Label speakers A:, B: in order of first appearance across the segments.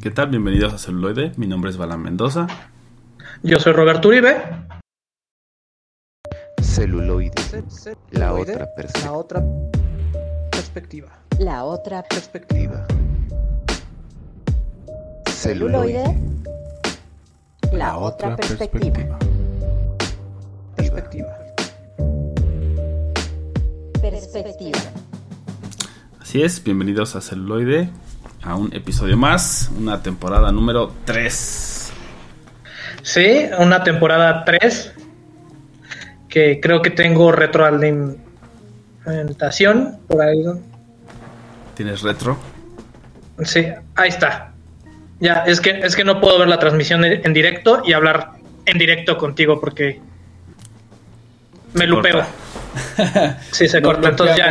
A: ¿Qué tal? Bienvenidos a Celuloide. Mi nombre es Balán Mendoza.
B: Yo soy Roberto Uribe.
C: Celuloide. La otra perspectiva.
B: La otra perspectiva.
D: La otra
B: Perspectiva.
D: celuloide. La otra perspectiva.
B: Perspectiva.
D: Perspectiva.
A: Así es, bienvenidos a Celuloide, a un episodio más, una temporada número 3.
B: Sí, una temporada 3. Que creo que tengo retroalimentación por ahí.
A: ¿Tienes retro?
B: Sí, ahí está. Ya, es que, es que no puedo ver la transmisión en directo y hablar en directo contigo porque me
A: Se
B: lupeo.
A: corta.
B: Sí, se corta. Entonces ya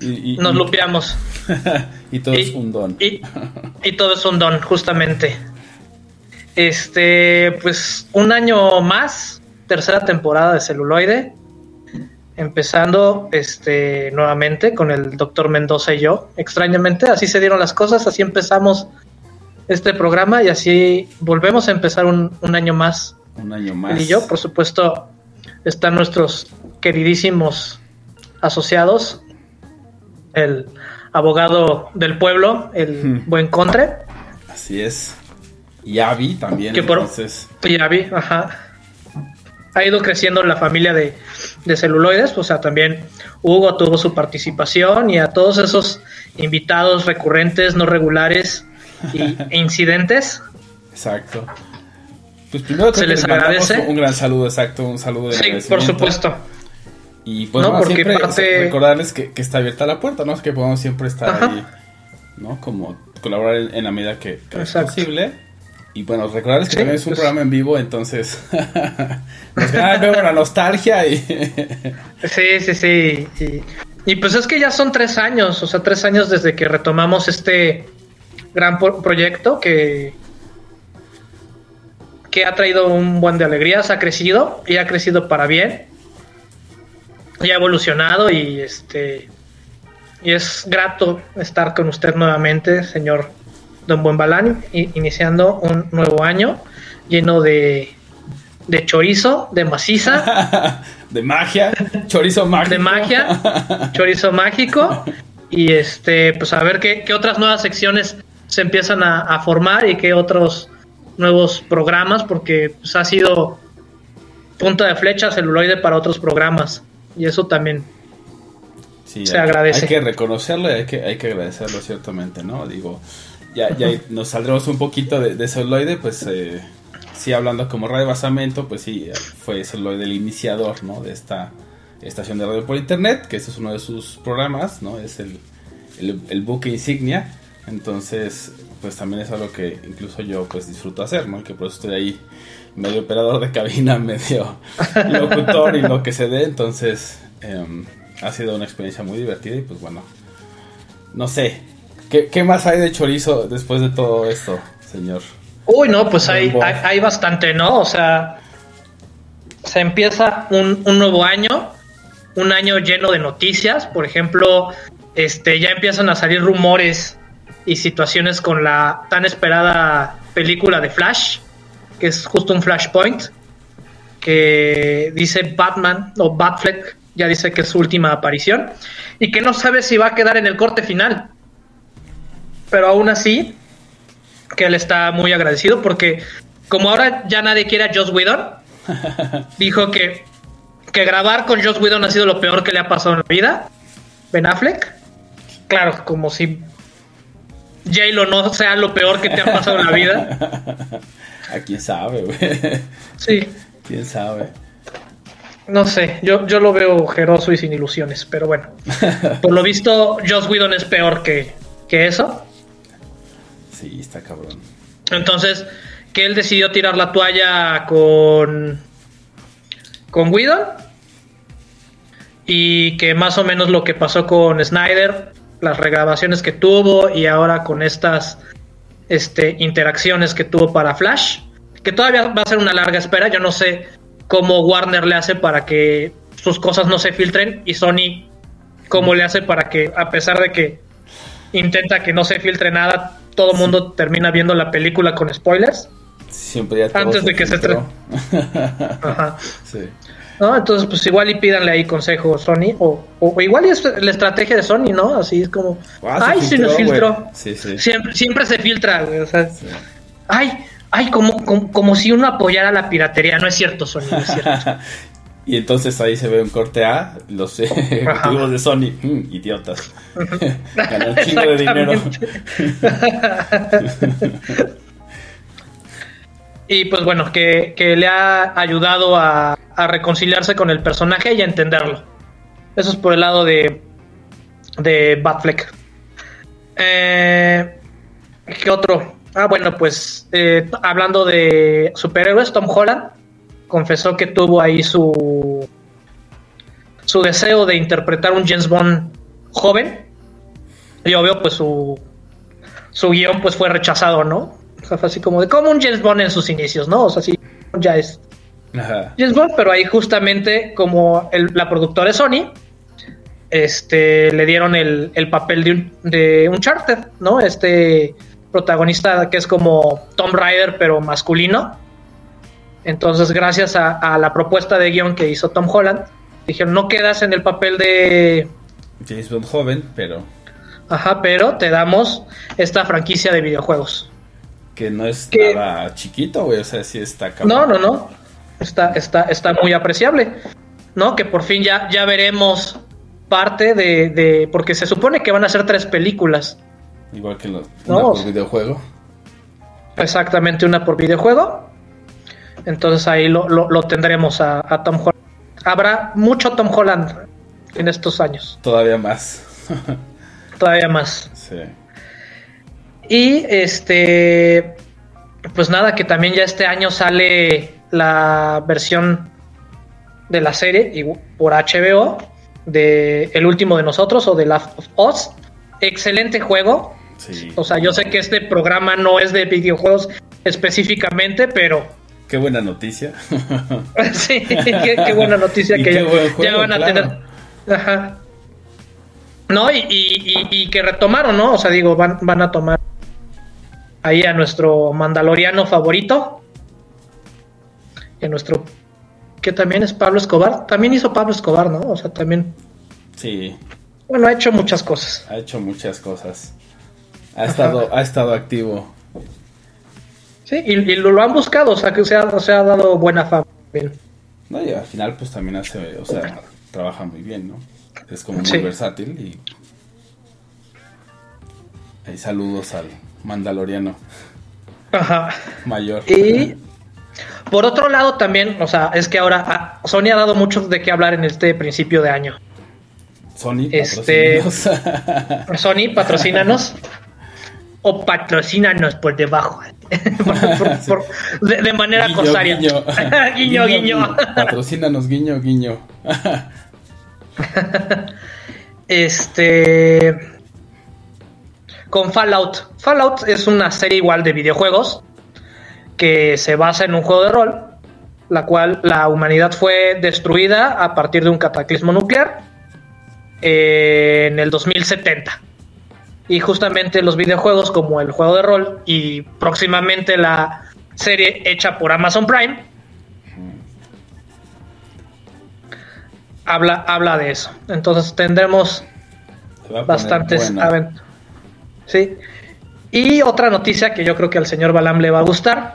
A: y, y-
B: nos lupeamos.
A: y todo es un don.
B: Y, y todo es un don, justamente. Este, pues un año más, tercera temporada de celuloide. Empezando este nuevamente con el doctor Mendoza y yo. Extrañamente, así se dieron las cosas, así empezamos este programa y así volvemos a empezar un, un año más.
A: Un año más.
B: Él y yo, por supuesto, están nuestros queridísimos asociados, el abogado del pueblo, el
A: Hmm.
B: buen Contre,
A: Así es. Y Abby también,
B: Que por-
A: entonces.
B: y Avi, ajá. Ha ido creciendo la familia de, de celuloides, o sea, también Hugo tuvo su participación y a todos esos invitados recurrentes, no regulares y, e incidentes.
A: Exacto. Pues primero
B: Se les agradece.
A: un gran saludo, exacto, un saludo de
B: Sí, por supuesto.
A: Y pues
B: No,
A: siempre
B: parte-
A: recordarles que, que está abierta la puerta, ¿no? Es que podemos siempre estar
B: Ajá.
A: ahí, ¿no? Como colaborar en, en la medida que, que es posible. Y bueno, recordarles que
B: Sí,
A: también es un
B: pues-
A: programa en vivo, entonces nos luego la nostalgia y
B: Sí, sí, sí. Y, y pues es que ya son tres años, o sea, tres años desde que retomamos este gran pro- proyecto que, que ha traído un buen de alegrías, ha crecido y ha crecido para bien. Y ha evolucionado y este y es grato estar con usted nuevamente, señor Don Buen Balán, iniciando un nuevo año lleno de, de chorizo, de maciza
A: de magia, chorizo mágico.
B: de magia, chorizo mágico. Y este, pues a ver qué, qué otras nuevas secciones se empiezan a, a formar y qué otros nuevos programas, porque pues, ha sido punta de flecha celuloide para otros programas. Y eso también.
A: Sí,
B: Se
A: hay,
B: agradece.
A: Hay que reconocerlo y hay que, hay que agradecerlo ciertamente, ¿no? Digo, ya, ya nos saldremos un poquito de, de celuloide, pues eh, sí, hablando como radio basamento, pues sí, fue celuloide el iniciador, ¿no? De esta estación de radio por internet, que este es uno de sus programas, ¿no? Es el, el, el buque insignia. Entonces, pues también es algo que incluso yo pues disfruto hacer, ¿no? Que por eso estoy ahí medio operador de cabina, medio locutor y lo que se dé. Entonces, em, ha sido una experiencia muy divertida y pues bueno, no sé. ¿Qué, qué más hay de chorizo después de todo esto, señor?
B: Uy, no, pues hay, hay bastante, ¿no? O sea, se empieza un, un nuevo año, un año lleno de noticias. Por ejemplo, este, ya empiezan a salir rumores y situaciones con la tan esperada película de Flash, que es justo un Flashpoint, que dice Batman o Batfleck, ya dice que es su última aparición, y que no sabe si va a quedar en el corte final. Pero aún así, que él está muy agradecido porque como ahora ya nadie quiere a Joss Whedon, dijo que, que grabar con Joss Whedon ha sido lo peor que le ha pasado en la vida. Ben Affleck. Claro, como si J-Lo no sea lo peor que te ha pasado en la vida.
A: A quién sabe, güey.
B: Sí,
A: quién sabe.
B: no sé, yo, yo lo veo ojeroso y sin ilusiones, pero bueno. Por lo visto, Joss Whedon es peor que, que eso.
A: Sí, está cabrón.
B: Entonces, que él decidió tirar la toalla con. con Whedon. Y que más o menos lo que pasó con Snyder, las regrabaciones que tuvo y ahora con estas este, interacciones que tuvo para Flash, que todavía va a ser una larga espera. Yo no sé cómo Warner le hace para que sus cosas no se filtren y Sony cómo le hace para que, a pesar de que intenta que no se filtre nada, todo el mundo termina viendo la película con spoilers.
A: Siempre ya todo
B: Antes de que se. Ajá.
A: sí.
B: ¿No? Entonces, pues igual y pídanle ahí consejo Sony. O, o igual y es la estrategia de Sony, ¿no? Así es como.
A: Ah,
B: ay, se nos filtró.
A: Sí, sí.
B: Siempre, siempre se filtra, güey. O sea,
A: Sí.
B: ay, ay, como, como, como si uno apoyara la piratería. No es cierto, Sony, no es cierto.
A: y entonces ahí se ve un corte A, los ejecutivos de Sony, mm, idiotas. Ganan chingo de dinero.
B: Y pues bueno, que, que le ha ayudado a, a reconciliarse con el personaje y a entenderlo. Eso es por el lado de, de Batfleck. Eh, ¿Qué otro? Ah, bueno, pues eh, hablando de superhéroes, Tom Holland confesó que tuvo ahí su, su deseo de interpretar un James Bond joven. Y obvio, pues su, su guion pues fue rechazado, ¿no? O sea, fue así como de como un James Bond en sus inicios, ¿no? O sea, sí, ya es
A: Ajá.
B: James Bond, pero ahí justamente como el- la productora de Sony, este, le dieron el, el papel de, un, de Uncharted, ¿no? Este protagonista que es como Tom Rider, pero masculino. Entonces, gracias a, a la propuesta de guion que hizo Tom Holland, dijeron, no quedas en el papel de...
A: James Bond joven, pero
B: Ajá, pero te damos esta franquicia de videojuegos.
A: Que no es
B: Que-
A: nada chiquito, güey. O sea, sí está cabrón.
B: No, no, no. Está, está, está muy apreciable. ¿No? Que por fin ya, ya veremos parte de, de- Porque se supone que van a ser tres películas.
A: Igual que los
B: No,
A: una por videojuego.
B: Exactamente una por videojuego. Entonces ahí lo, lo- lo tendremos a, a Tom Holland. Habrá mucho Tom Holland en estos años.
A: Todavía más.
B: Todavía más.
A: sí.
B: Y este, pues nada, que también ya este año sale la versión de la serie y por HBO de El último de nosotros o de Last of Us. Excelente juego.
A: Sí.
B: O sea, yo sé que este programa no es de videojuegos específicamente, pero
A: Qué buena noticia.
B: sí, qué, qué buena noticia que ya, van a
A: claro.
B: tener. Ajá. No, y, y- y- y que retomaron, ¿no? O sea, digo, van, van a tomar ahí a nuestro mandaloriano favorito. Y a nuestro. Que también es Pablo Escobar. También hizo Pablo Escobar, ¿no? O sea, también.
A: Sí,
B: Bueno, ha hecho muchas cosas.
A: ha hecho muchas cosas. Ha estado, ha estado activo.
B: Sí, y, y lo, lo han buscado, o sea, que se ha, se ha dado buena fama. Bien.
A: No, y al final pues también hace, o sea, trabaja muy bien, ¿no? Es como muy
B: Sí.
A: versátil y ahí saludos al mandaloriano
B: Ajá.
A: mayor.
B: Y por otro lado también, o sea, es que ahora ah, Sony ha dado mucho de qué hablar en este principio de año.
A: Sony,
B: Este-
A: patrocínanos.
B: Sony, patrocínanos. o patrocínanos por debajo. Por- por- por- de, de manera
A: Guiño,
B: corsaria.
A: guiño.
B: guiño, guiño.
A: Patrocínanos, guiño, guiño.
B: Este. Con Fallout. Fallout es una serie igual de videojuegos que se basa en un juego de rol, la cual la humanidad fue destruida a partir de un cataclismo nuclear eh, en el 2070. Y justamente los videojuegos como el juego de rol y próximamente la serie hecha por Amazon Prime habla, habla de eso. Entonces tendremos bastantes aventuras. Sí. Y otra noticia que yo creo que al señor Balam le va a gustar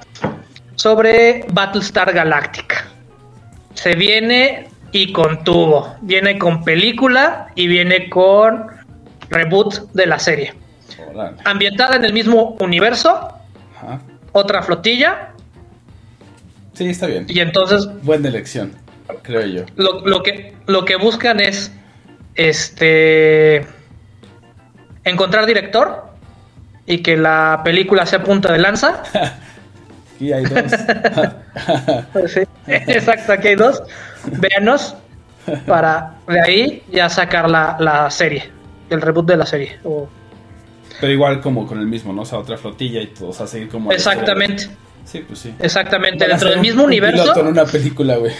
B: sobre Battlestar Galactica. Se viene y con tubo. Viene con película y viene con reboot de la serie. Ambientada en el mismo universo,
A: Ajá.
B: otra flotilla.
A: Sí, está bien.
B: Y entonces
A: Buena elección, creo yo.
B: lo, lo que, lo que buscan es este encontrar director y que la película sea punta de lanza.
A: Y hay dos.
B: Sí, exacto, aquí hay dos. Véanos para de ahí ya sacar la, la serie, el reboot de la serie. o-
A: Pero igual como con el mismo, ¿no? O sea, otra flotilla y todo. O sea, seguir como...
B: Exactamente,
A: Sí, pues sí.
B: exactamente. Dentro del mismo
A: un piloto en
B: universo.
A: una película, güey.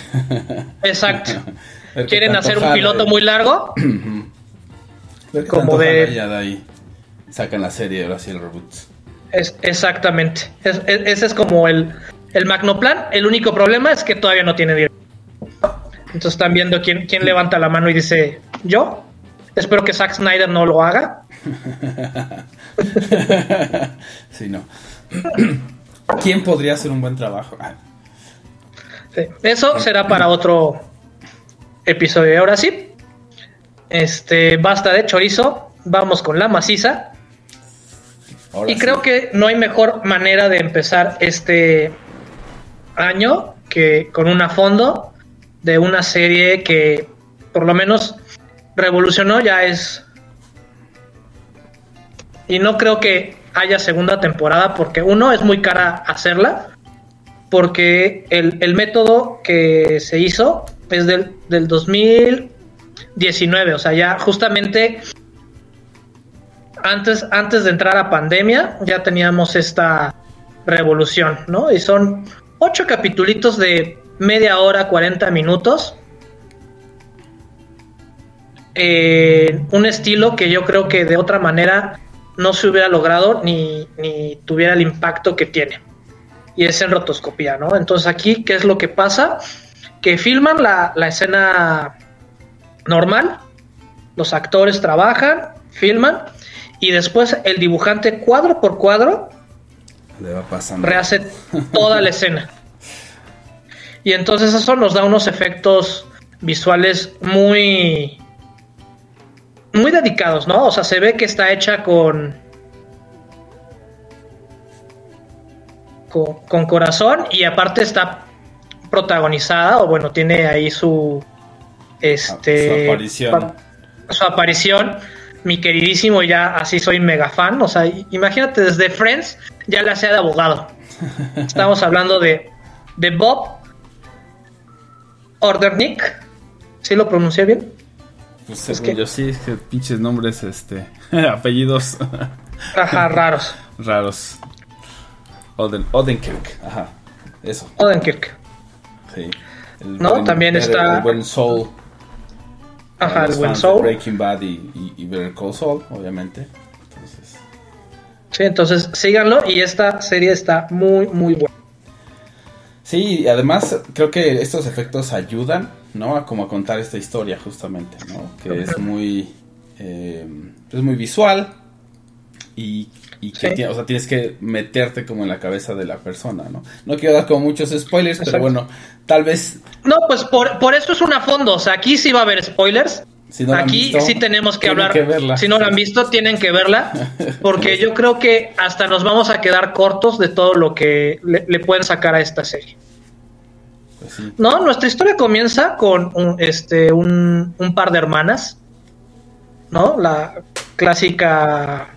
B: Exacto. Quieren hacer un piloto muy largo. Como de-
A: ahí sacan la serie, ahora sí el reboot.
B: Es, exactamente. Es- es- ese es como el, el Magnoplan. El único problema es que todavía no tiene director. Entonces están viendo quién, quién levanta la mano y dice, yo. Espero que Zack Snyder no lo haga.
A: sí, no. ¿Quién podría hacer un buen trabajo? Ah,
B: Sí, Eso será para otro episodio. Ahora sí, este basta de chorizo. Vamos con la maciza.
A: ahora
B: Y
A: sí.
B: creo que no hay mejor manera de empezar este año que con un fondo de una serie que por lo menos revolucionó ya es y no creo que haya segunda temporada porque uno es muy cara hacerla porque el, el método que se hizo es del, del 2019 o sea ya justamente antes, antes de entrar a pandemia ya teníamos esta revolución, ¿no? Y son ocho capitulitos de media hora, 40 minutos. Eh, un estilo que yo creo que de otra manera no se hubiera logrado ni, ni tuviera el impacto que tiene. Y es en rotoscopía, ¿no? Entonces aquí, ¿qué es lo que pasa? Que filman la, la escena normal, los actores trabajan, filman, y después el dibujante cuadro por cuadro
A: Le va pasando.
B: rehace toda la escena. Y entonces eso nos da unos efectos visuales muy muy dedicados, ¿no? O sea, se ve que está hecha con con, con corazón y aparte está protagonizada o bueno, tiene ahí su este
A: Su aparición.
B: pa- su aparición mi queridísimo ya así soy mega fan, o sea, imagínate desde Friends ya la sea de abogado. Estamos hablando de de Bob Ordernick. ¿Sí lo pronuncié bien?
A: Pues
B: Es que-
A: yo sí, es que pinches nombres, este, apellidos
B: Ajá, raros.
A: raros. Oden, Odenkirk, ajá, eso,
B: Odenkirk.
A: sí. El
B: No, también
A: el-
B: está-
A: El buen Soul.
B: Ajá, el buen Soul.
A: Breaking Bad y, y, y Better Call Saul, obviamente. Entonces,
B: Sí, entonces síganlo y esta serie está muy, muy buena.
A: sí, y además creo que estos efectos ayudan, ¿no? A como a contar esta historia justamente, ¿no? Que es muy, eh, es muy visual y, y que
B: Sí.
A: o sea, tienes que meterte como en la cabeza de la persona, ¿no? No quiero dar como muchos spoilers, pero bueno, tal vez
B: No, pues por, por eso es una fondo. O sea, aquí sí va a haber spoilers.
A: si no
B: aquí
A: visto,
B: sí tenemos que hablar.
A: que.
B: Si no la han visto, tienen que verla. Porque yo creo que hasta nos vamos a quedar cortos de todo lo que le, le pueden sacar a esta serie.
A: Pues sí.
B: No, nuestra historia comienza con un, este, un, un par de hermanas, ¿no? La clásica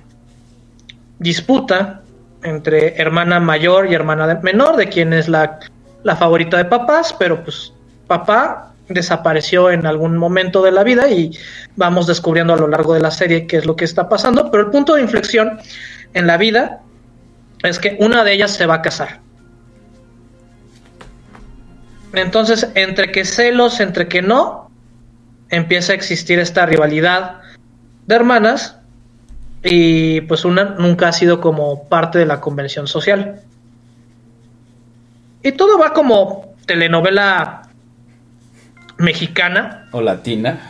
B: disputa entre hermana mayor y hermana menor, de quién es la, la favorita de papás, pero pues papá desapareció en algún momento de la vida y vamos descubriendo a lo largo de la serie qué es lo que está pasando, pero el punto de inflexión en la vida es que una de ellas se va a casar. Entonces, entre que celos, entre que no, empieza a existir esta rivalidad de hermanas y pues una nunca ha sido como parte de la convención social. Y todo va como telenovela mexicana
A: O latina.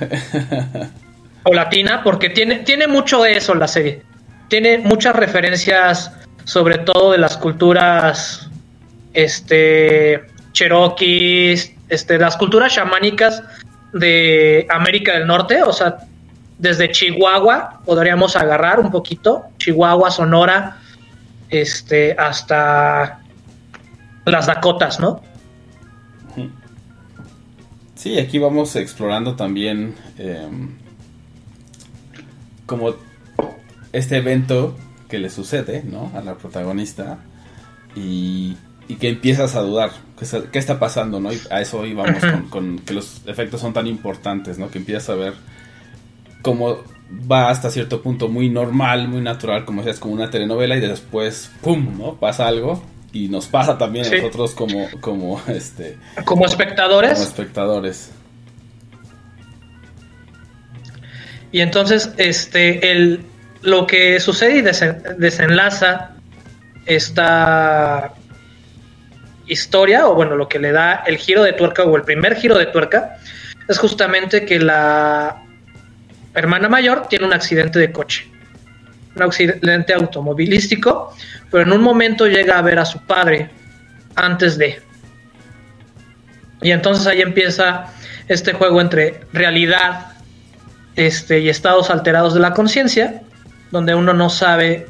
B: o latina, porque tiene, tiene mucho de eso la serie. Tiene muchas referencias, sobre todo de las culturas este cherokees, este, las culturas chamánicas de América del Norte, o sea, desde Chihuahua podríamos agarrar un poquito, Chihuahua, Sonora, este, hasta las Dakotas, ¿no?
A: Sí, aquí vamos explorando también eh, como este evento que le sucede, ¿no? A la protagonista y, y que empiezas a dudar qué, está- qué está pasando, ¿no? Y a eso íbamos con, con que los efectos son tan importantes, ¿no? Que empiezas a ver cómo va hasta cierto punto muy normal, muy natural, como si es como una telenovela y después, ¡pum!, ¿no? Pasa algo y nos pasa también a
B: Sí.
A: nosotros como, como, este,
B: Como espectadores.
A: como espectadores.
B: Y entonces, este, el, lo que sucede y desen- desenlaza esta historia, o bueno, lo que le da el giro de tuerca o el primer giro de tuerca, es justamente que la hermana mayor tiene un accidente de coche, un accidente automovilístico, pero en un momento llega a ver a su padre antes de. Y entonces ahí empieza este juego entre realidad este, y estados alterados de la conciencia, donde uno no sabe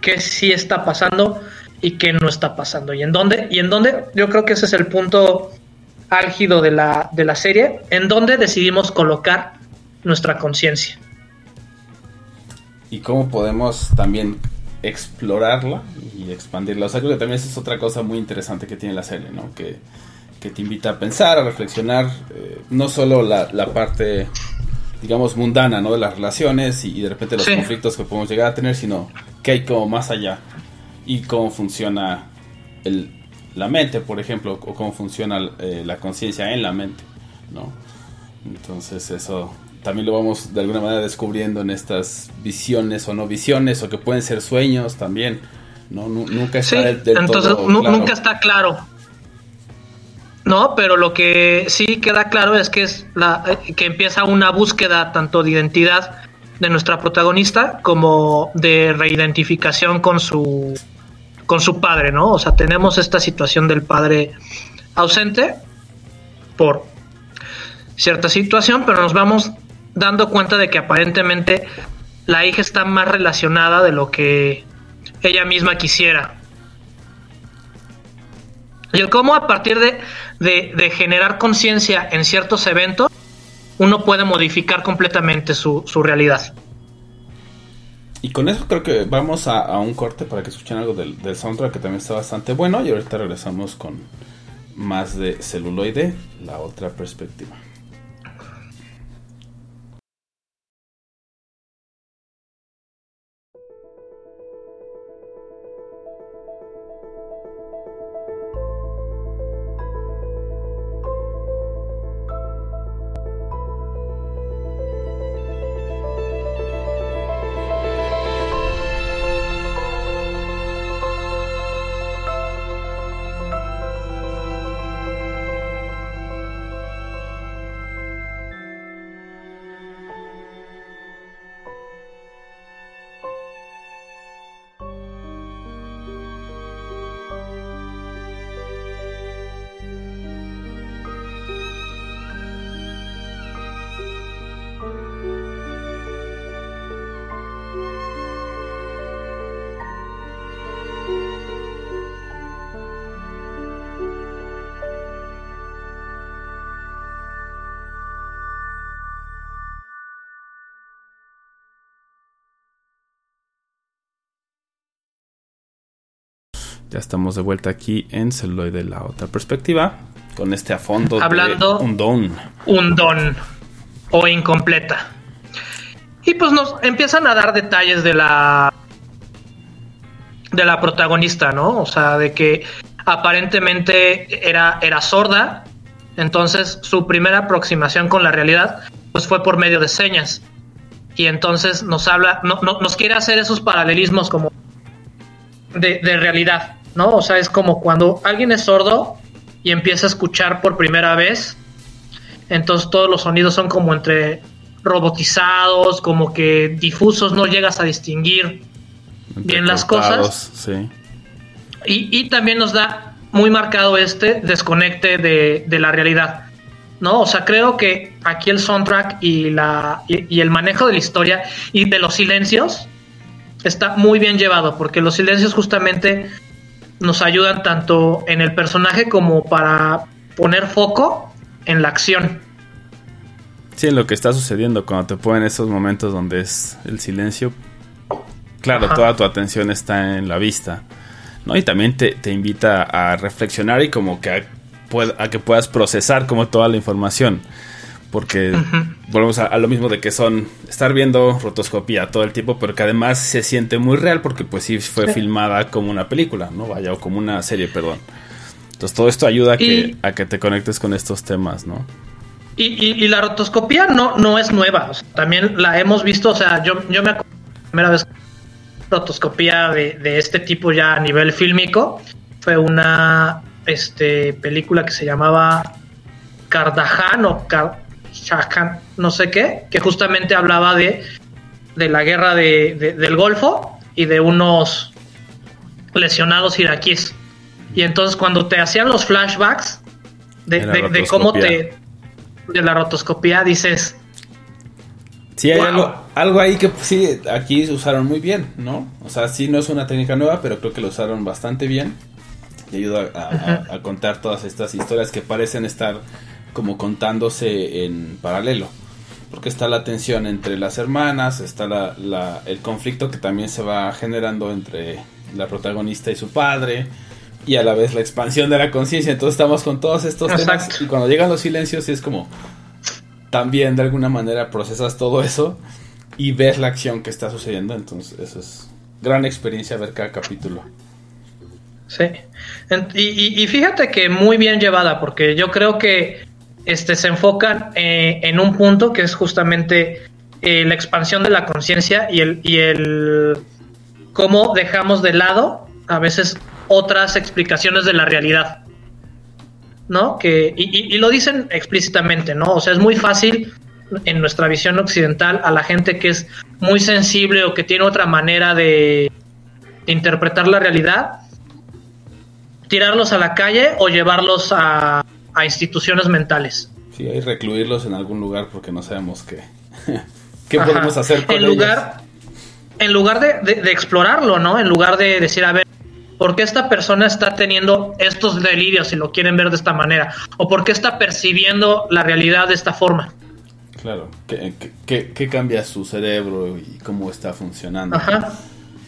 B: qué sí está pasando y qué no está pasando. ¿Y en dónde? Y en dónde, yo creo que ese es el punto álgido de la, de la serie, en donde decidimos colocar nuestra conciencia.
A: Y cómo podemos también explorarla y expandirla. O sea, creo que también esa es otra cosa muy interesante que tiene la serie, ¿no? Que, que te invita a pensar, a reflexionar, eh, no solo la, la, parte, digamos, mundana, ¿no? De las relaciones y, y de repente los sí. conflictos que podemos llegar a tener, sino que hay como más allá y cómo funciona el, la mente, por ejemplo, o cómo funciona eh, la conciencia en la mente, ¿no? Entonces eso también lo vamos de alguna manera descubriendo en estas visiones o no visiones, o que pueden ser sueños también, ¿no? Nunca está
B: sí, del, del entonces todo claro. nunca está claro. No, pero lo que sí queda claro es que es la que empieza una búsqueda tanto de identidad de nuestra protagonista como de reidentificación con su con su padre, ¿no? O sea, tenemos esta situación del padre ausente por cierta situación, pero nos vamos dando cuenta de que aparentemente la hija está más relacionada de lo que ella misma quisiera. Y el cómo a partir de, de, generar conciencia en ciertos eventos, uno puede modificar completamente su, su, realidad.
A: Y con eso creo que vamos a, a un corte para que escuchen algo del, del, soundtrack que también está bastante bueno. Y ahorita regresamos con más de celuloide, la otra perspectiva. Ya estamos de vuelta aquí en celuloide la otra perspectiva con este a fondo
B: hablando
A: de un don.
B: Un don o incompleta. Y pues nos empiezan a dar detalles de la de la protagonista, ¿no? O sea, de que aparentemente era era sorda, entonces su primera aproximación con la realidad pues fue por medio de señas. Y entonces nos habla, no, no, nos quiere hacer esos paralelismos como de, de realidad. ¿No? O sea, es como cuando alguien es sordo y empieza a escuchar por primera vez, entonces todos los sonidos son como entre robotizados, como que difusos, no llegas a distinguir bien las cosas.
A: Sí.
B: Y, y, también nos da muy marcado este desconecte de, de, la realidad. ¿No? O sea, creo que aquí el soundtrack y, la, y, y el manejo de la historia y de los silencios está muy bien llevado, porque los silencios justamente nos ayudan tanto en el personaje como para poner foco en la acción.
A: Sí, en lo que está sucediendo cuando te ponen esos momentos donde es el silencio. Claro, Ajá. toda tu atención está en la vista. ¿no? Y también te, te invita a reflexionar y como que a, a, que puedas procesar como toda la información. Porque uh -huh. volvemos a, a, lo mismo de que son estar viendo rotoscopía todo el tiempo, pero que además se siente muy real porque pues sí fue sí. filmada como una película, ¿no? Vaya, o como una serie, perdón. Entonces todo esto ayuda a que, a que te conectes con estos temas, ¿no?
B: Y, y, y la rotoscopía no, no es nueva, o sea, también la hemos visto, o sea, yo, yo me acuerdo la primera vez rotoscopía de, de este tipo ya a nivel fílmico. Fue una este, película que se llamaba Cardahan o Car Shahan, no sé qué, que justamente hablaba de, de la guerra de, de- del Golfo y de unos lesionados iraquíes. Y entonces cuando te hacían los flashbacks de,
A: De
B: cómo te... de la rotoscopía dices,
A: Sí, hay
B: Wow.
A: algo, algo ahí que pues, sí, aquí usaron muy bien, ¿no? O sea, sí no es una técnica nueva, pero creo que lo usaron bastante bien. Y ayuda a, a- a contar todas estas historias que parecen estar como contándose en paralelo. Porque está la tensión entre las hermanas, está la, la- el conflicto que también se va generando entre la protagonista y su padre. Y a la vez la expansión de la conciencia. Entonces estamos con todos estos temas. Y cuando llegan los silencios, es como también de alguna manera procesas todo eso y ves la acción que está sucediendo. Entonces, eso es gran experiencia ver cada capítulo.
B: Sí. En- Y, y- y fíjate que muy bien llevada, porque yo creo que este, se enfocan eh, en un punto que es justamente eh, la expansión de la conciencia y el, y el cómo dejamos de lado a veces otras explicaciones de la realidad. ¿No? Que, y, lo dicen explícitamente, ¿no? O sea, es muy fácil en nuestra visión occidental a la gente que es muy sensible o que tiene otra manera de interpretar la realidad, tirarlos a la calle o llevarlos a, a instituciones mentales.
A: Sí, hay recluirlos en algún lugar porque no sabemos qué, qué
B: Ajá.
A: podemos hacer con
B: en
A: ellos.
B: lugar En lugar de, de- de explorarlo, ¿no? En lugar de decir, a ver, ¿por qué esta persona está teniendo estos delirios si lo quieren ver de esta manera? ¿O por qué está percibiendo la realidad de esta forma?
A: Claro, ¿qué, qué- qué- cambia su cerebro y cómo está funcionando?
B: Ajá.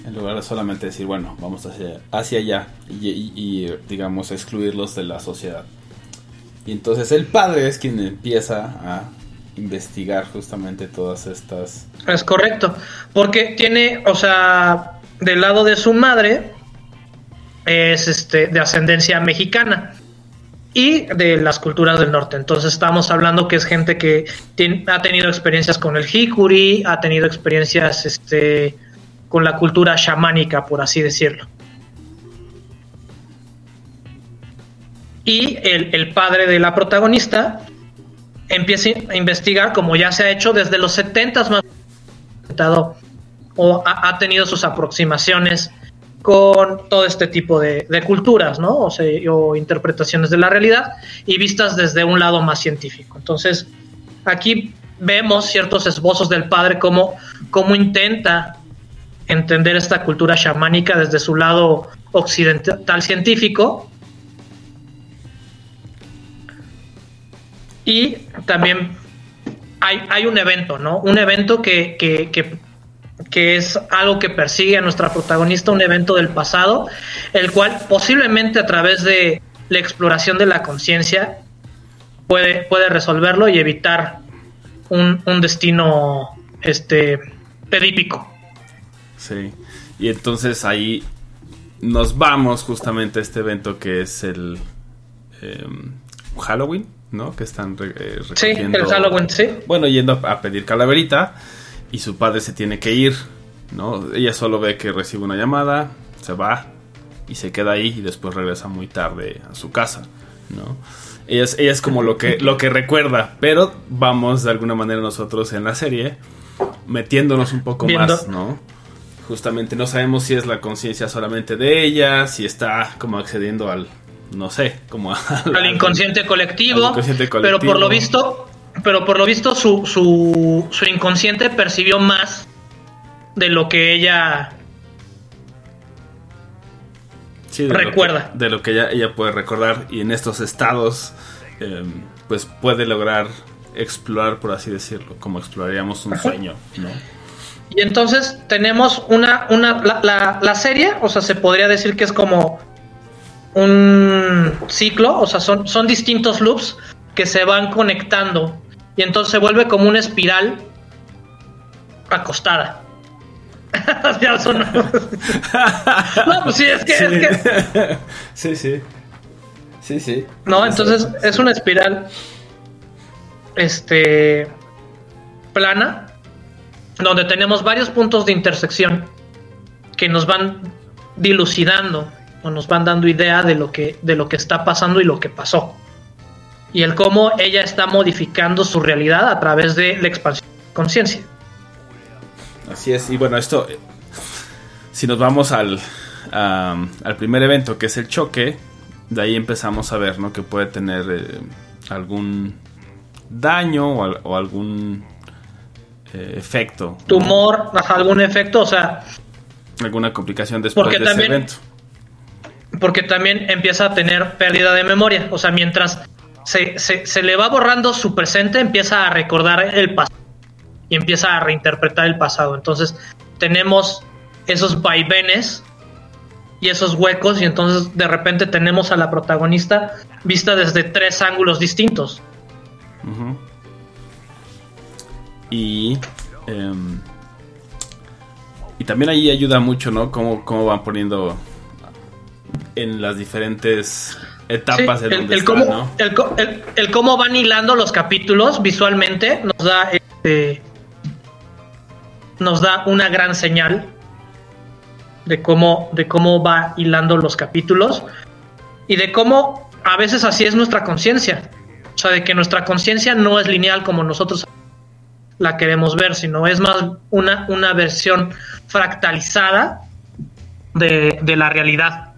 A: En lugar de solamente decir, bueno, vamos hacia, hacia allá y, y- y, digamos, excluirlos de la sociedad. Y entonces el padre es quien empieza a investigar justamente todas estas...
B: Es correcto. Porque tiene, o sea, del lado de su madre es este de ascendencia mexicana y de las culturas del norte. Entonces estamos hablando que es gente que tien- ha tenido experiencias con el hikuri, ha tenido experiencias este con la cultura chamánica, por así decirlo. Y el, padre de la protagonista empieza a investigar, como ya se ha hecho desde los 70 más o ha, ha tenido sus aproximaciones con todo este tipo de, culturas, ¿no? O, sea, o interpretaciones de la realidad y vistas desde un lado más científico. Entonces, aquí vemos ciertos esbozos del padre como cómo intenta entender esta cultura chamánica desde su lado occidental científico y también hay, hay un evento, ¿no? Un evento que, que, que, es algo que persigue a nuestra protagonista, un evento del pasado, el cual posiblemente a través de la exploración de la conciencia puede, puede resolverlo y evitar un, un destino este pedípico.
A: Sí. Y entonces ahí nos vamos justamente a este evento que es el em, Halloween, ¿no? Que están eh,
B: Sí,
A: recogiendo-
B: el Halloween, sí.
A: Bueno, yendo a, a pedir calaverita y su padre se tiene que ir, ¿no? Ella solo ve que recibe una llamada, se va y se queda ahí y después regresa muy tarde a su casa, ¿no? Ella es, ella es como lo que, lo que recuerda, pero vamos de alguna manera nosotros en la serie metiéndonos un poco
B: Viendo.
A: más, ¿no? Justamente no sabemos si es la conciencia solamente de ella, si está como accediendo al, no sé, como al,
B: al inconsciente colectivo,
A: al inconsciente
B: pero por
A: colectivo.
B: lo visto pero por lo visto su, su, su inconsciente percibió más de lo que ella
A: Sí, de lo que-
B: Recuerda.
A: de lo que ella, ella puede recordar y en estos estados eh, pues puede lograr explorar por así decirlo como exploraríamos un sueño ¿no?
B: y entonces tenemos una una la, la, la serie o sea se podría decir que es como un ciclo o sea son son distintos loops que se van conectando. Y entonces se vuelve como una espiral acostada. Ya sonó. no pues sí es que, es que
A: sí. Sí sí. Sí
B: No, entonces es una espiral este plana donde tenemos varios puntos de intersección que nos van dilucidando o nos van dando idea de lo que, de lo que está pasando y lo que pasó. Y el cómo ella está modificando su realidad a través de la expansión de conciencia.
A: Así es, y bueno, esto, si nos vamos al, al primer evento, que es el choque, de ahí empezamos a ver, ¿no? Que puede tener eh, algún daño o, al- o algún eh, efecto.
B: Tumor, algún efecto, o sea,
A: Alguna complicación después de ese
B: también-
A: evento.
B: Porque también empieza a tener pérdida de memoria. O sea, mientras se, se- se le va borrando su presente, empieza a recordar el pasado y empieza a reinterpretar el pasado. Entonces, tenemos esos vaivenes y esos huecos, y entonces de repente tenemos a la protagonista vista desde tres ángulos distintos.
A: Y. em, y también ahí ayuda mucho, ¿no? Cómo, cómo van poniendo en las diferentes etapas
B: Sí,
A: de
B: el,
A: donde
B: el cómo,
A: ¿no?
B: el co- el- el cómo van hilando los capítulos visualmente nos da este, nos da una gran señal de cómo de cómo va hilando los capítulos y de cómo a veces así es nuestra conciencia o sea de que nuestra conciencia no es lineal como nosotros la queremos ver sino es más una una versión fractalizada de, de la realidad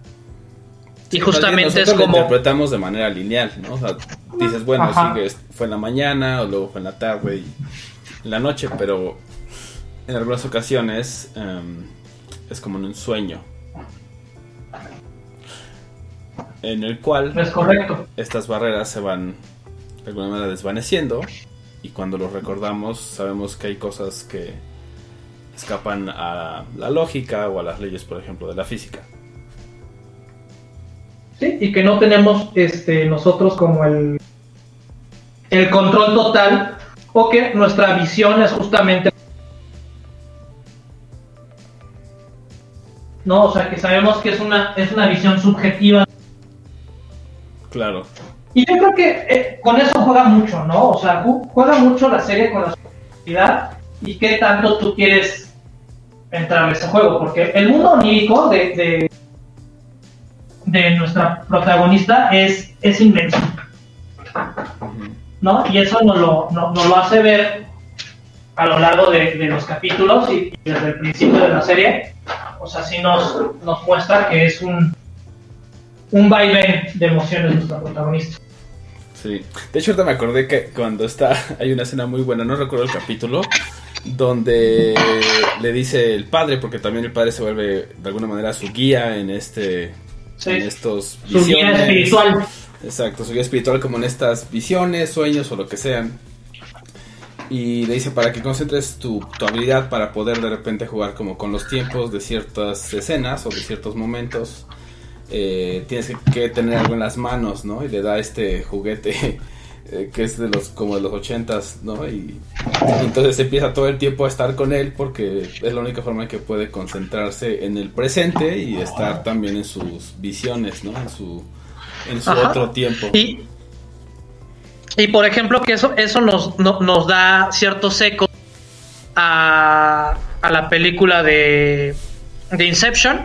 B: y justamente es
A: nosotros lo
B: como
A: interpretamos de manera lineal, ¿no? O sea, dices, bueno,
B: Ajá.
A: sí, fue en la mañana, o luego fue en la tarde y en la noche, pero en algunas ocasiones em, es como en un sueño. En el cual
B: es correcto
A: estas barreras se van de alguna manera desvaneciendo y cuando los recordamos sabemos que hay cosas que escapan a la lógica o a las leyes, por ejemplo, de la física.
B: Sí, y que no tenemos este nosotros como el el control total o que nuestra visión es justamente no, o sea, que sabemos que es una es una visión subjetiva
A: Claro.
B: y yo creo que eh, con eso juega mucho, ¿no? O sea, ju- juega mucho la serie con la subjetividad y qué tanto tú quieres entrar a ese juego, porque el mundo onírico de, de, de nuestra protagonista es, es inmenso, ¿no? Y eso nos lo, no- nos lo hace ver a lo largo de, de los capítulos y, y desde el principio de la serie. O sea, sí nos, nos muestra que es un, un vaivén de emociones nuestra protagonista.
A: Sí. De hecho, ahorita me acordé que cuando está, hay una escena muy buena, no recuerdo el capítulo, donde le dice el padre, porque también el padre se vuelve de alguna manera su guía en este,
B: Sí.
A: en estos
B: Su guía
A: visiones.
B: espiritual.
A: Exacto, su guía espiritual como en estas visiones, sueños o lo que sean. Y le dice para que concentres tu, tu habilidad para poder de repente jugar como con los tiempos de ciertas escenas o de ciertos momentos. eh, tienes que, que tener algo en las manos, ¿no? Y le da este juguete eh, que es de los como de los ochentas, ¿no? Y, y entonces empieza todo el tiempo a estar con él porque es la única forma que puede concentrarse en el presente y estar también en sus visiones, ¿no? En su en su
B: Ajá.
A: otro tiempo.
B: Y, y por ejemplo, que eso, eso nos, no- nos da ciertos ecos a, a la película de, de Inception,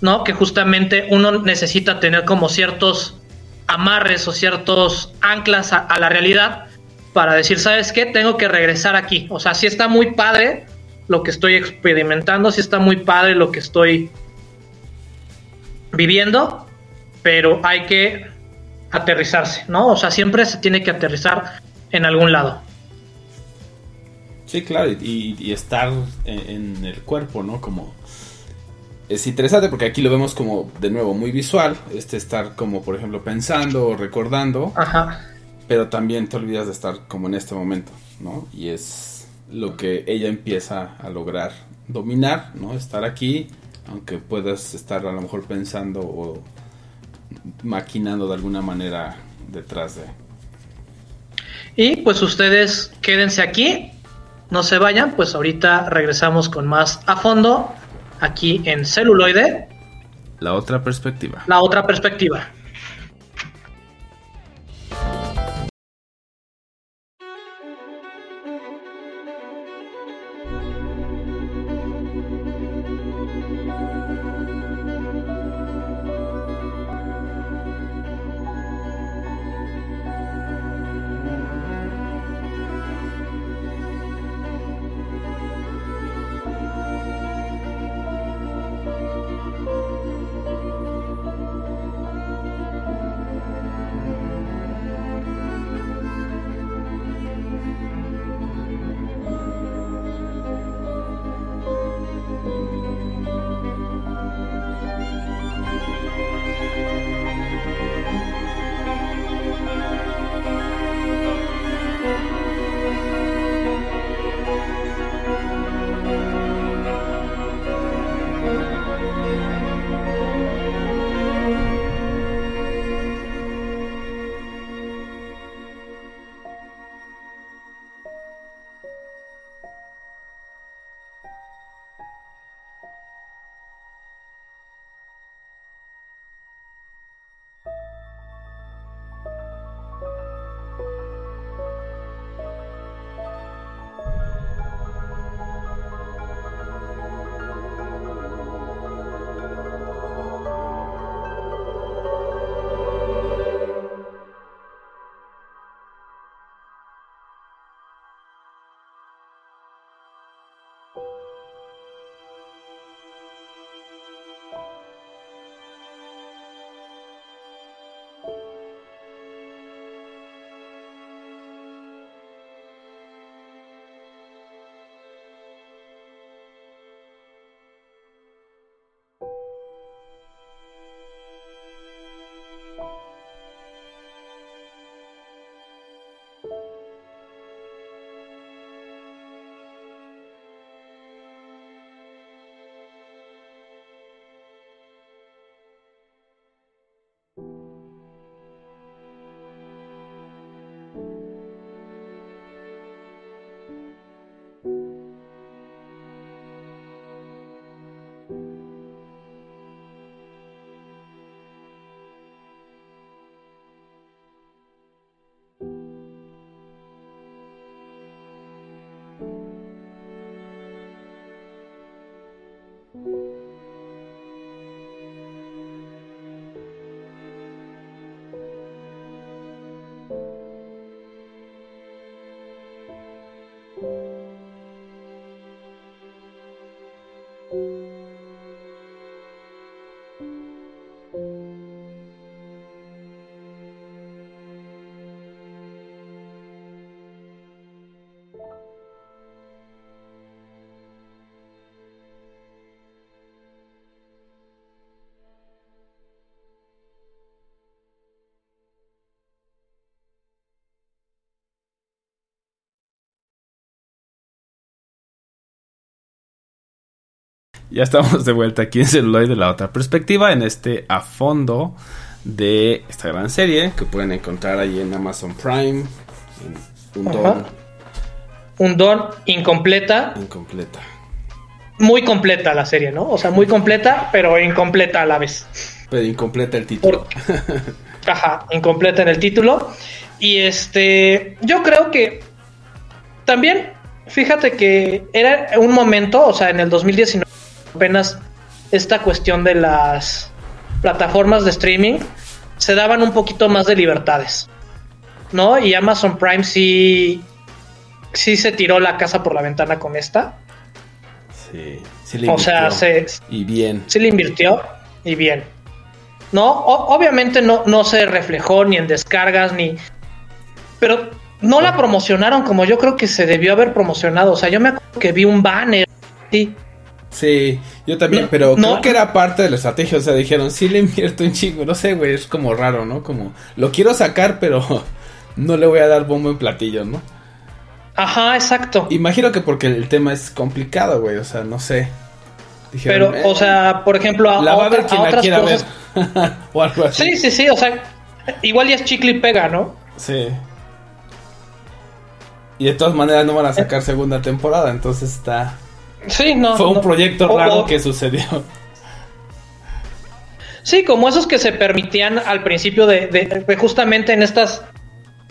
B: ¿no? Que justamente uno necesita tener como ciertos amarres o ciertos anclas a, la realidad para decir, ¿sabes qué? Tengo que regresar aquí. O sea, sí está muy padre lo que estoy experimentando, sí está muy padre lo que estoy viviendo, pero hay que aterrizarse, ¿no? O sea, siempre se tiene que aterrizar en algún lado.
A: Sí, claro, y, estar en el cuerpo, ¿no? Como es interesante porque aquí lo vemos como de nuevo muy visual, este estar como por ejemplo pensando o recordando,
B: Ajá.
A: pero también te olvidas de estar como en este momento, ¿no? Y es lo que ella empieza a lograr dominar, ¿no? Estar aquí, aunque puedas estar a lo mejor pensando o maquinando de alguna manera detrás de.
B: Y pues ustedes quédense aquí, no se vayan, pues ahorita regresamos con más a fondo aquí en celuloide,
A: La otra perspectiva.
B: la otra perspectiva.
A: Ya estamos de vuelta aquí en Celuloid de la otra perspectiva, en este a fondo de esta gran serie que pueden encontrar ahí en Amazon Prime. en un don
B: Un don incompleta,
A: incompleta.
B: muy completa la serie, ¿no? O sea, muy completa, pero incompleta a la vez.
A: Pero incompleta el título.
B: Por- Ajá, incompleta en el título. Y este, yo creo que también, fíjate que era un momento, o sea, en el 2019, apenas esta cuestión de las plataformas de streaming se daban un poquito más de libertades, ¿no? Y Amazon Prime sí, sí se tiró la casa por la ventana con esta.
A: Sí, sí le
B: O sea,
A: invirtió.
B: se,
A: Y bien.
B: sí le invirtió y bien. No, O- obviamente no, no se reflejó ni en descargas ni. Pero no la promocionaron como yo creo que se debió haber promocionado. O sea, yo me acuerdo que vi un banner. Sí,
A: Sí, yo también,
B: No,
A: pero
B: no.
A: creo que era parte de la estrategia. O sea, dijeron, sí le invierto un chingo. No sé, güey, es como raro, ¿no? Como, lo quiero sacar, pero no le voy a dar bombo en platillo, ¿no?
B: Ajá, exacto.
A: Imagino que porque el tema es complicado, güey. O sea, no sé. Dijeron,
B: Pero,
A: "Eh,
B: o sea, por ejemplo, a,
A: la va a ver quien
B: a
A: la
B: otras
A: quiera
B: cosas.
A: ver. o algo así.
B: Sí, sí, sí. O sea, igual ya es chicle y pega, ¿no?
A: Sí. Y de todas maneras no van a sacar segunda temporada, entonces está...
B: Sí, no.
A: Fue un
B: no.
A: proyecto raro
B: o-
A: que sucedió.
B: Sí, como esos que se permitían al principio de, de- de justamente en estas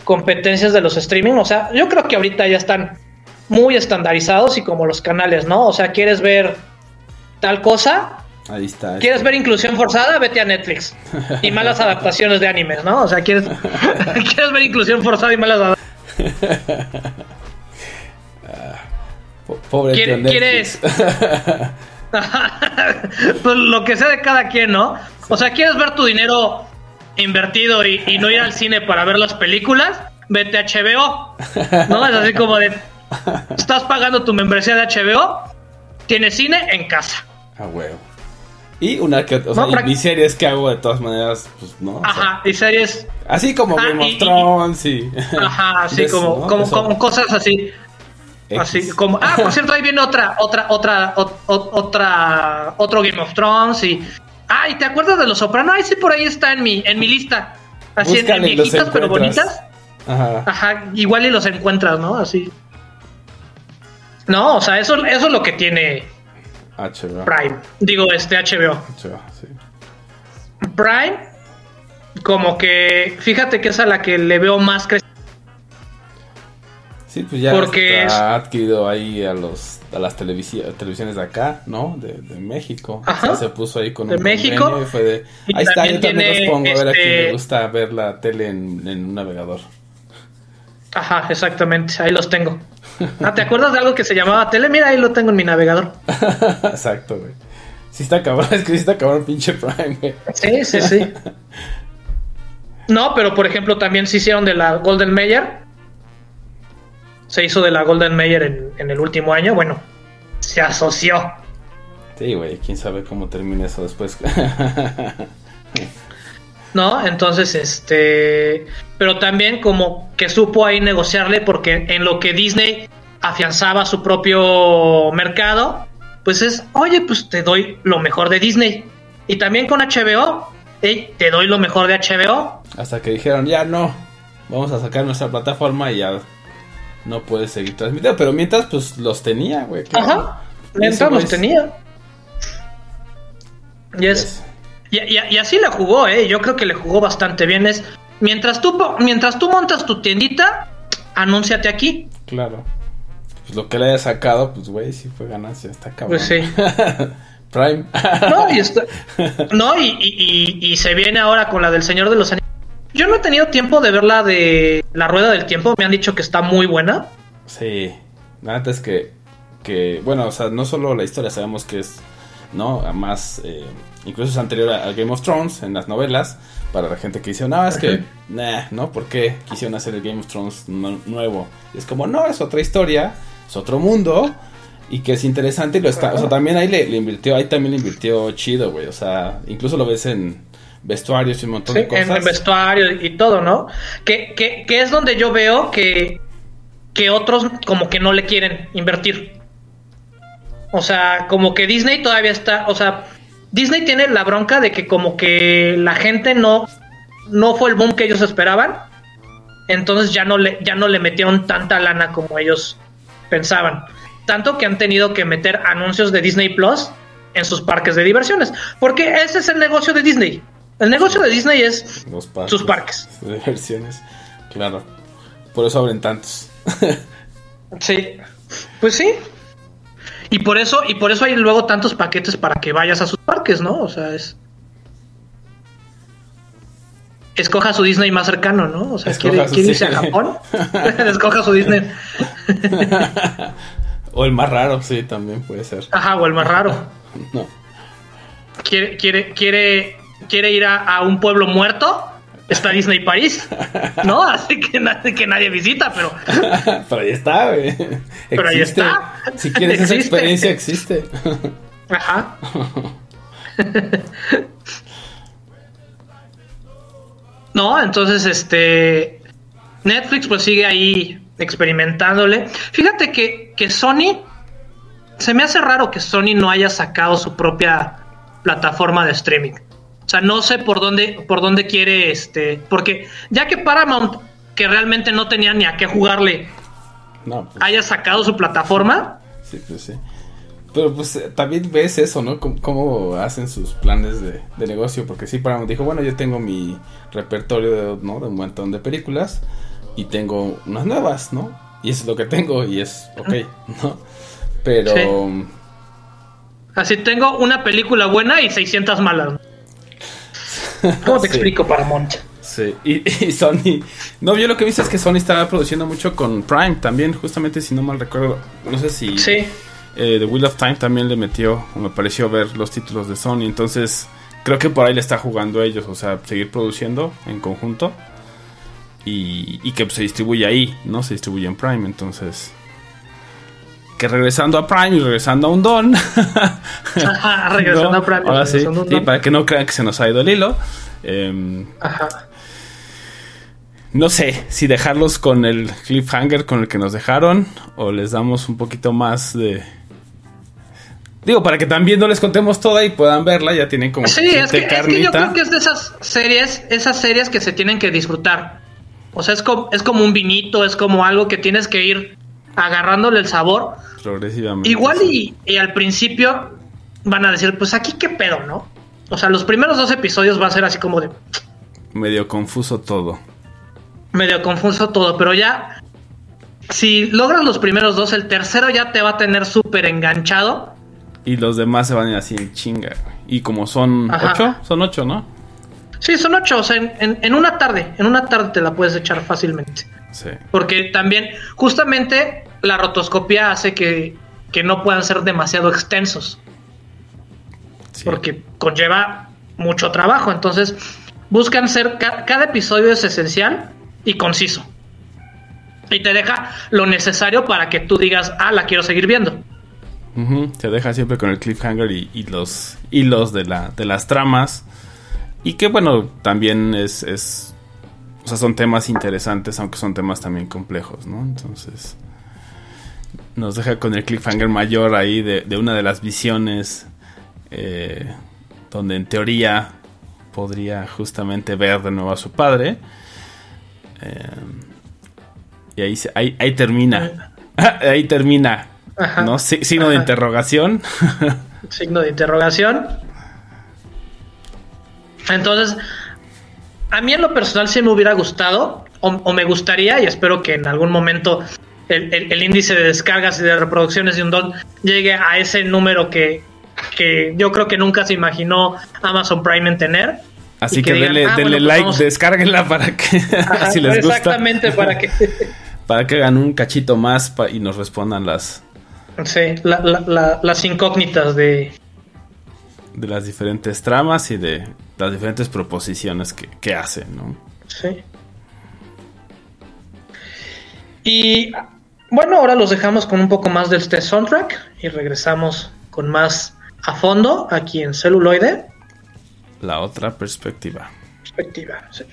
B: competencias de los streaming. O sea, yo creo que ahorita ya están muy estandarizados y como los canales, ¿no? O sea, quieres ver tal cosa,
A: Ahí está.
B: quieres ver inclusión forzada, vete a Netflix. Y malas adaptaciones de animes, ¿no? O sea, quieres, quieres ver inclusión forzada y malas adaptaciones.
A: Po- Pobre
B: ¿Quiere-
A: Netflix.
B: pues lo que sea de cada quien, ¿no? O sea, ¿quieres ver tu dinero invertido y, y no ir al cine para ver las películas? Vete a HBO. ¿No? Es así como de. Estás pagando tu membresía de HBO, tienes cine en casa.
A: A huevo. Y una que... O sea, y series que hago de todas maneras, pues no. o sea,
B: Ajá, y series.
A: así como
B: Ah,
A: Game of Thrones y...
B: Ajá, así
A: eso,
B: como,
A: ¿no?
B: como, como cosas así. Así como, ah, por cierto, ahí viene otra, otra, otra, ot- ot- otra, otro Game of Thrones y, ah, ¿y te acuerdas de Los Soprano? Ay, sí, por ahí está en mi, en mi lista. Así en- viejitas pero bonitas.
A: Ajá.
B: Ajá, igual y los encuentras, ¿no? Así. No, o sea, eso, eso es lo que tiene
A: HBO.
B: Prime. Digo, este HBO.
A: HBO, sí.
B: Prime, como que, fíjate que es a la que le veo más crecimiento.
A: Sí, pues ya
B: Porque
A: está- ha adquirido ahí a los a las televisi- televisiones de acá, ¿no? De, de México.
B: Ajá.
A: O sea, se puso ahí con
B: De
A: un
B: México.
A: convenio y fue de,
B: Y
A: ahí está, yo también los pongo a ver a quién
B: este-
A: le gusta ver la tele en, en un navegador.
B: Ajá, exactamente, ahí los tengo. Ah, ¿te acuerdas de algo que se llamaba tele? Mira, ahí lo tengo en mi navegador.
A: Exacto, güey. Sí está cabrón, es que sí está cabrón pinche Prime, güey.
B: Sí, sí, sí. No, pero por ejemplo también se hicieron de la Golden Mayer. Se hizo de la Golden Mayer en, en el último año. Bueno, se asoció.
A: Sí, güey, quién sabe cómo termina eso después.
B: ¿no? Entonces, este, pero también como que supo ahí negociarle porque en lo que Disney afianzaba su propio mercado, pues es, oye, pues te doy lo mejor de Disney. Y también con HBO, hey, te doy lo mejor de HBO.
A: Hasta que dijeron, ya no, vamos a sacar nuestra plataforma y ya no puedes seguir transmitiendo. Pero mientras, pues los tenía, güey.
B: Ajá, mientras los tenía. Y Y, y- y así le jugó, ¿eh? Yo creo que le jugó bastante bien. Es, mientras tú, mientras tú montas tu tiendita, anúnciate aquí.
A: Claro. Pues lo que le haya sacado, pues güey, sí fue ganancia, está cabrón.
B: Pues sí.
A: Prime.
B: No, y, está- no, y, y- y- y se viene ahora con la del Señor de los Anillos. Yo no he tenido tiempo de ver la de La Rueda del Tiempo. Me han dicho que está muy buena.
A: sí. La neta es que, que, bueno, o sea, no solo la historia, sabemos que es, ¿no? Más, eh, incluso es anterior a, Game of Thrones en las novelas, para la gente que dice, no, es que, nah, ¿no? ¿Por qué quisieron hacer el Game of Thrones nu- nuevo? Y es como, no, es otra historia, es otro mundo. Y que es interesante y lo está, o sea, también ahí le, le invirtió, ahí también le invirtió chido, güey, o sea, incluso lo ves en vestuarios y un montón
B: Sí,
A: de cosas.
B: en el vestuario y todo, ¿no? Que, que, que es donde yo veo que, que otros como que no le quieren invertir. O sea, como que Disney todavía está, o sea, Disney tiene la bronca de que como que la gente no, no fue el boom que ellos esperaban. Entonces ya no le, ya no le metieron tanta lana como ellos pensaban. Tanto que han tenido que meter anuncios de Disney Plus en sus parques de diversiones. Porque ese es el negocio de Disney. El negocio de Disney es
A: Los parques.
B: sus parques.
A: De versiones. Claro. Por eso abren tantos.
B: Sí. Pues sí. Y por eso, y por eso hay luego tantos paquetes para que vayas a sus parques, ¿no? O sea, es. Escoja su Disney más cercano, ¿no? O sea,
A: Escoja
B: ¿quiere, irse a. Japón? Escoja su Disney.
A: o el más raro, sí, también puede ser.
B: Ajá, o el más raro.
A: No.
B: ¿Quiere, quiere, quiere, quiere ir a, a un pueblo muerto? Está Disney París. ¿No? Así que, na- que nadie visita, pero.
A: Pero ahí está, güey.
B: Pero ahí
A: Existe.
B: está.
A: Si quieres esa
B: Existe.
A: experiencia, existe.
B: Ajá. no, entonces este Netflix pues sigue ahí experimentándole. Fíjate que, que Sony se me hace raro que Sony no haya sacado su propia plataforma de streaming. Sea, no sé por dónde por dónde quiere este, porque ya que Paramount que realmente no tenía ni a qué jugarle
A: No, pues,
B: haya sacado su plataforma,
A: sí, pues sí. Pero pues eh, también ves eso, ¿no? Cómo, cómo hacen sus planes de, de negocio. Porque sí, Paramount dijo, bueno, yo tengo mi repertorio de, ¿no? de un montón de películas y tengo unas nuevas, ¿no? Y eso es lo que tengo y es ok, ¿no? Pero...
B: Así tengo una película buena y 600 malas. ¿Cómo te
A: Sí.
B: explico, Paramount?
A: Sí, y, y Sony. No, yo lo que he visto es que Sony estaba produciendo mucho con Prime también, justamente si no mal recuerdo. No sé si
B: Sí,
A: eh, The Wheel of Time también le metió, o me pareció ver los títulos de Sony. Entonces, creo que por ahí le está jugando a ellos, o sea, seguir produciendo en conjunto y, y que pues, se distribuye ahí, ¿no? Se distribuye en Prime, entonces. Que regresando a Prime y regresando a un don.
B: Ajá, regresando
A: ¿no?
B: a Prime.
A: Ahora sí,
B: regresando a un
A: sí,
B: don.
A: para que no crean que se nos ha ido el hilo. Em,
B: Ajá.
A: no sé si dejarlos con el cliffhanger con el que nos dejaron o les damos un poquito más de... Digo, para que también no les contemos toda y puedan verla, ya tienen como
B: Sí, es que, es que yo creo que es de esas series, esas series que se tienen que disfrutar. O sea, es como, es como un vinito, es como algo que tienes que ir agarrándole el sabor.
A: Progresivamente.
B: Igual y, y al principio van a decir, pues aquí qué pedo, ¿no? O sea, los primeros dos episodios va a ser así como de
A: Medio confuso todo.
B: medio confuso todo, pero ya si logras los primeros dos, el tercero ya te va a tener súper enganchado.
A: Y los demás se van a ir así en chinga. Y como son
B: Ajá.
A: ocho, son ocho, ¿no?
B: Sí, son ocho, o sea, en, en- en una tarde, en una tarde te la puedes echar fácilmente.
A: Sí.
B: Porque también, justamente, la rotoscopia hace que, que no puedan ser demasiado extensos.
A: sí.
B: Porque conlleva mucho trabajo. Entonces, buscan ser. ca- cada episodio es esencial y conciso. Y te deja lo necesario para que tú digas, ah, la quiero seguir viendo.
A: Ujú, Te deja siempre con el cliffhanger y, y los hilos de, la, de las tramas. Y que bueno, también es, es, o sea, son temas interesantes, aunque son temas también complejos, ¿no? Entonces, nos deja con el cliffhanger mayor ahí de, de una de las visiones, eh, donde en teoría podría justamente ver de nuevo a su padre. Eh, y ahí, se- ahí, ahí termina. ahí termina.
B: Ajá.
A: ¿No? Si- signo de interrogación.
B: signo de interrogación. Entonces, a mí en lo personal sí me hubiera gustado, o, o me gustaría, y espero que en algún momento el, el- el índice de descargas y de reproducciones de un don llegue a ese número que, que yo creo que nunca se imaginó Amazon Prime en tener.
A: Así que,
B: que digan,
A: denle,
B: ah,
A: denle
B: bueno, pues
A: like,
B: vamos-
A: descárguenla para que
B: Ajá,
A: si les gusta.
B: Exactamente, para que...
A: Para que hagan un cachito más y nos respondan las
B: sí, la- la- la- las incógnitas de,
A: de las diferentes tramas y de las diferentes proposiciones que, que hacen, ¿no?
B: Sí. Y bueno, ahora los dejamos con un poco más del este soundtrack y regresamos con más a fondo aquí en celuloide.
A: La otra perspectiva.
B: Perspectiva. sí.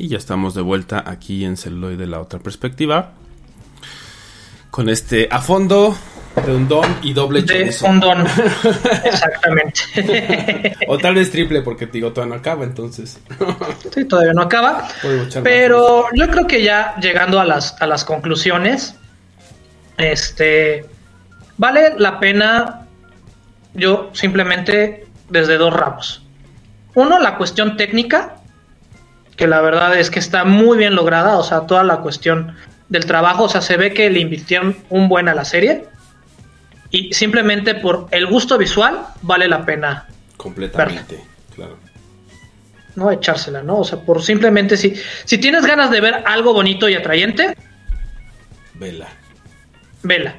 A: Y ya estamos de vuelta aquí en celuloide la otra perspectiva. Con este a fondo de un don y doble
B: De un don. Exactamente.
A: O tal vez triple porque te digo todavía no acaba, entonces.
B: Sí, todavía no acaba. Pero yo creo que ya llegando a las, a las conclusiones, este vale la pena yo simplemente desde dos ramos. Uno, la cuestión técnica, que la verdad es que está muy bien lograda, o sea, toda la cuestión del trabajo, o sea, se ve que le invirtieron un buen a la serie. Y simplemente por el gusto visual vale la pena
A: Completamente, claro.
B: no echársela, ¿no? O sea, por simplemente si, si tienes ganas de ver algo bonito y atrayente,
A: Vela.
B: vela.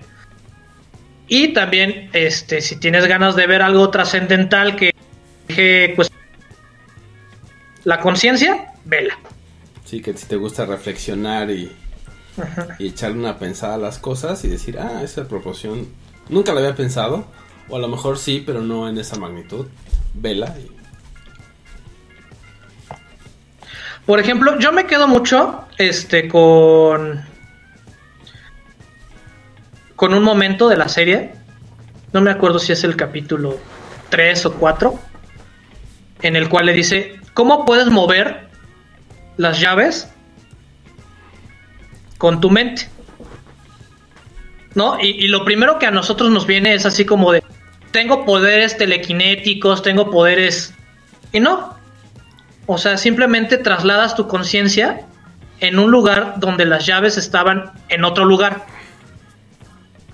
B: Y también, este, si tienes ganas de ver algo trascendental que deje, pues la conciencia, vela.
A: Sí, que si te gusta reflexionar y, y echarle una pensada a las cosas y decir, ah, esa proporción nunca la había pensado. O a lo mejor sí, pero no en esa magnitud. Vela. y-
B: Por ejemplo, yo me quedo mucho este con con un momento de la serie. No me acuerdo si es el capítulo 3 o 4 en el cual le dice, "¿Cómo puedes mover las llaves con tu mente?" ¿No? Y, y lo primero que a nosotros nos viene es así como de, tengo poderes telequinéticos, tengo poderes... Y no, o sea, simplemente trasladas tu conciencia en un lugar donde las llaves estaban en otro lugar.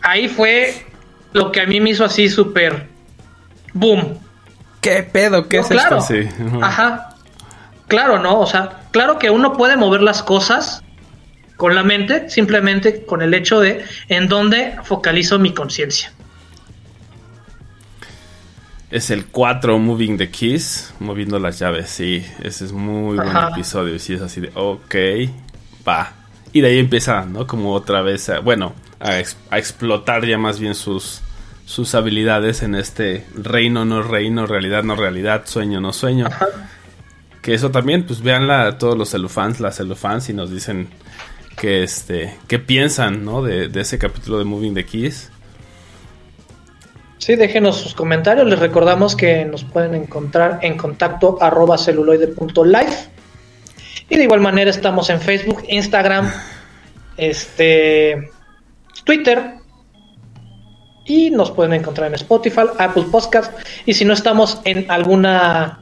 B: ahí fue lo que a mí me hizo así súper boom.
A: ¿Qué pedo? ¿Qué
B: No,
A: es
B: claro.
A: esto? Sí.
B: Ajá. Claro, ¿no? O sea, claro que uno puede mover las cosas con la mente, simplemente con el hecho de en dónde focalizo mi conciencia.
A: Es el 4 Moving the Keys, moviendo las llaves, sí. Ese es muy buen episodio. Sí, es así de, ok, va. Y de ahí empieza, ¿no? Como otra vez, a- bueno, a, ex- a explotar ya más bien sus, sus habilidades en este reino, no reino, realidad, no realidad, sueño, no sueño. Que eso también, pues véanla todos los celufans, las celufans, y nos dicen que este, qué piensan, ¿no? De, de ese capítulo de Moving the Keys.
B: Sí, déjenos sus comentarios. Les recordamos que nos pueden encontrar en contacto arroba celuloide.life. Y de igual manera estamos en Facebook, Instagram, este, Twitter. Y nos pueden encontrar en Spotify, Apple Podcast. Y si no estamos en alguna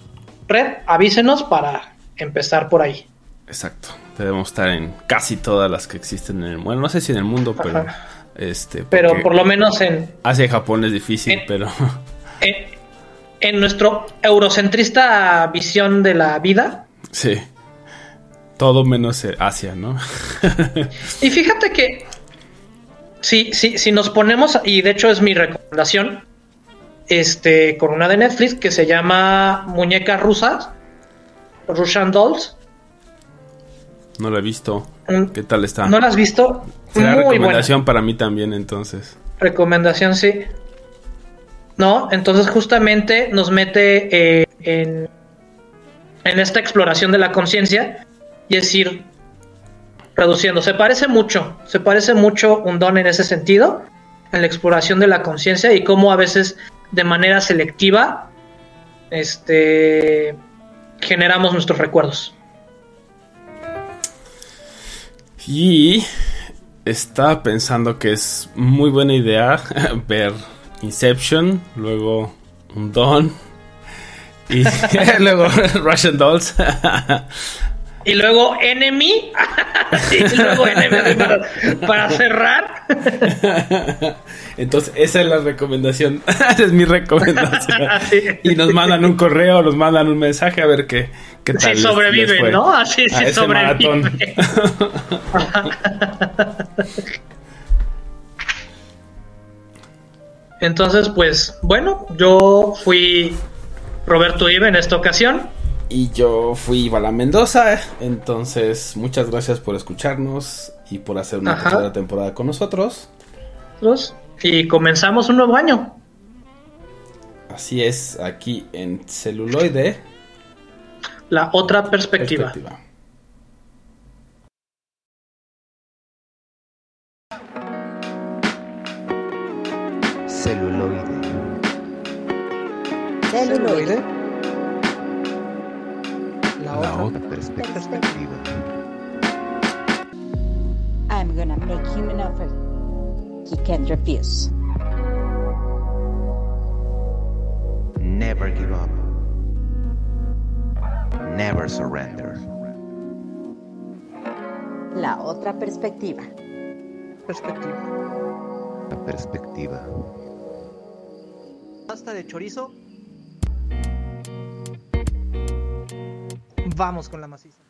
B: red, avísenos para empezar por ahí.
A: Exacto. Debemos estar en casi todas las que existen en el Bueno, no sé si en el mundo, pero.
B: Ajá.
A: Este.
B: Pero por lo menos en,
A: Asia y Japón es difícil, pero.
B: en, en nuestro eurocentrista visión de la vida,
A: sí. Todo menos Asia, ¿no?
B: Y fíjate que si, si, si nos ponemos, y de hecho es mi recomendación, este, con una de Netflix que se llama Muñecas Rusas, Russian Dolls.
A: no lo he visto.
B: Mm,
A: ¿Qué tal está?
B: ¿No la has visto?
A: Será
B: Muy buena.
A: recomendación para mí también, entonces.
B: Recomendación, sí. No, entonces justamente nos mete eh, en, en esta exploración de la conciencia y es ir reduciendo. Se parece mucho, se parece mucho un don en ese sentido, en la exploración de la conciencia y cómo a veces de manera selectiva este, generamos nuestros recuerdos.
A: Y estaba pensando que es muy buena idea ver Inception, luego un Don y luego Russian Dolls.
B: Y luego Enemy, y luego Enemy para, para cerrar.
A: Entonces, esa es la recomendación. esa es mi recomendación.
B: Sí.
A: Y nos mandan un correo, nos mandan un mensaje a ver qué, qué tal.
B: Si sobreviven, ¿no? Así sí sobreviven. Entonces, pues, bueno, yo fui Roberto Ibe en esta ocasión.
A: Y yo fui Bala Mendoza. Entonces, muchas gracias por escucharnos y por hacer una
B: Ajá.
A: tercera temporada con nosotros.
B: Y comenzamos un nuevo año.
A: Así es, aquí en celuloide.
B: La otra perspectiva.
A: Perspectiva.
C: celuloide,
D: Celuloide.
B: La
C: otra perspectiva,
D: I'm gonna make him an offer he can't refuse.
C: never give up, never surrender,
D: La otra perspectiva.
B: Perspectiva.
C: la perspectiva,
B: Pasta de chorizo. Vamos con la maciza.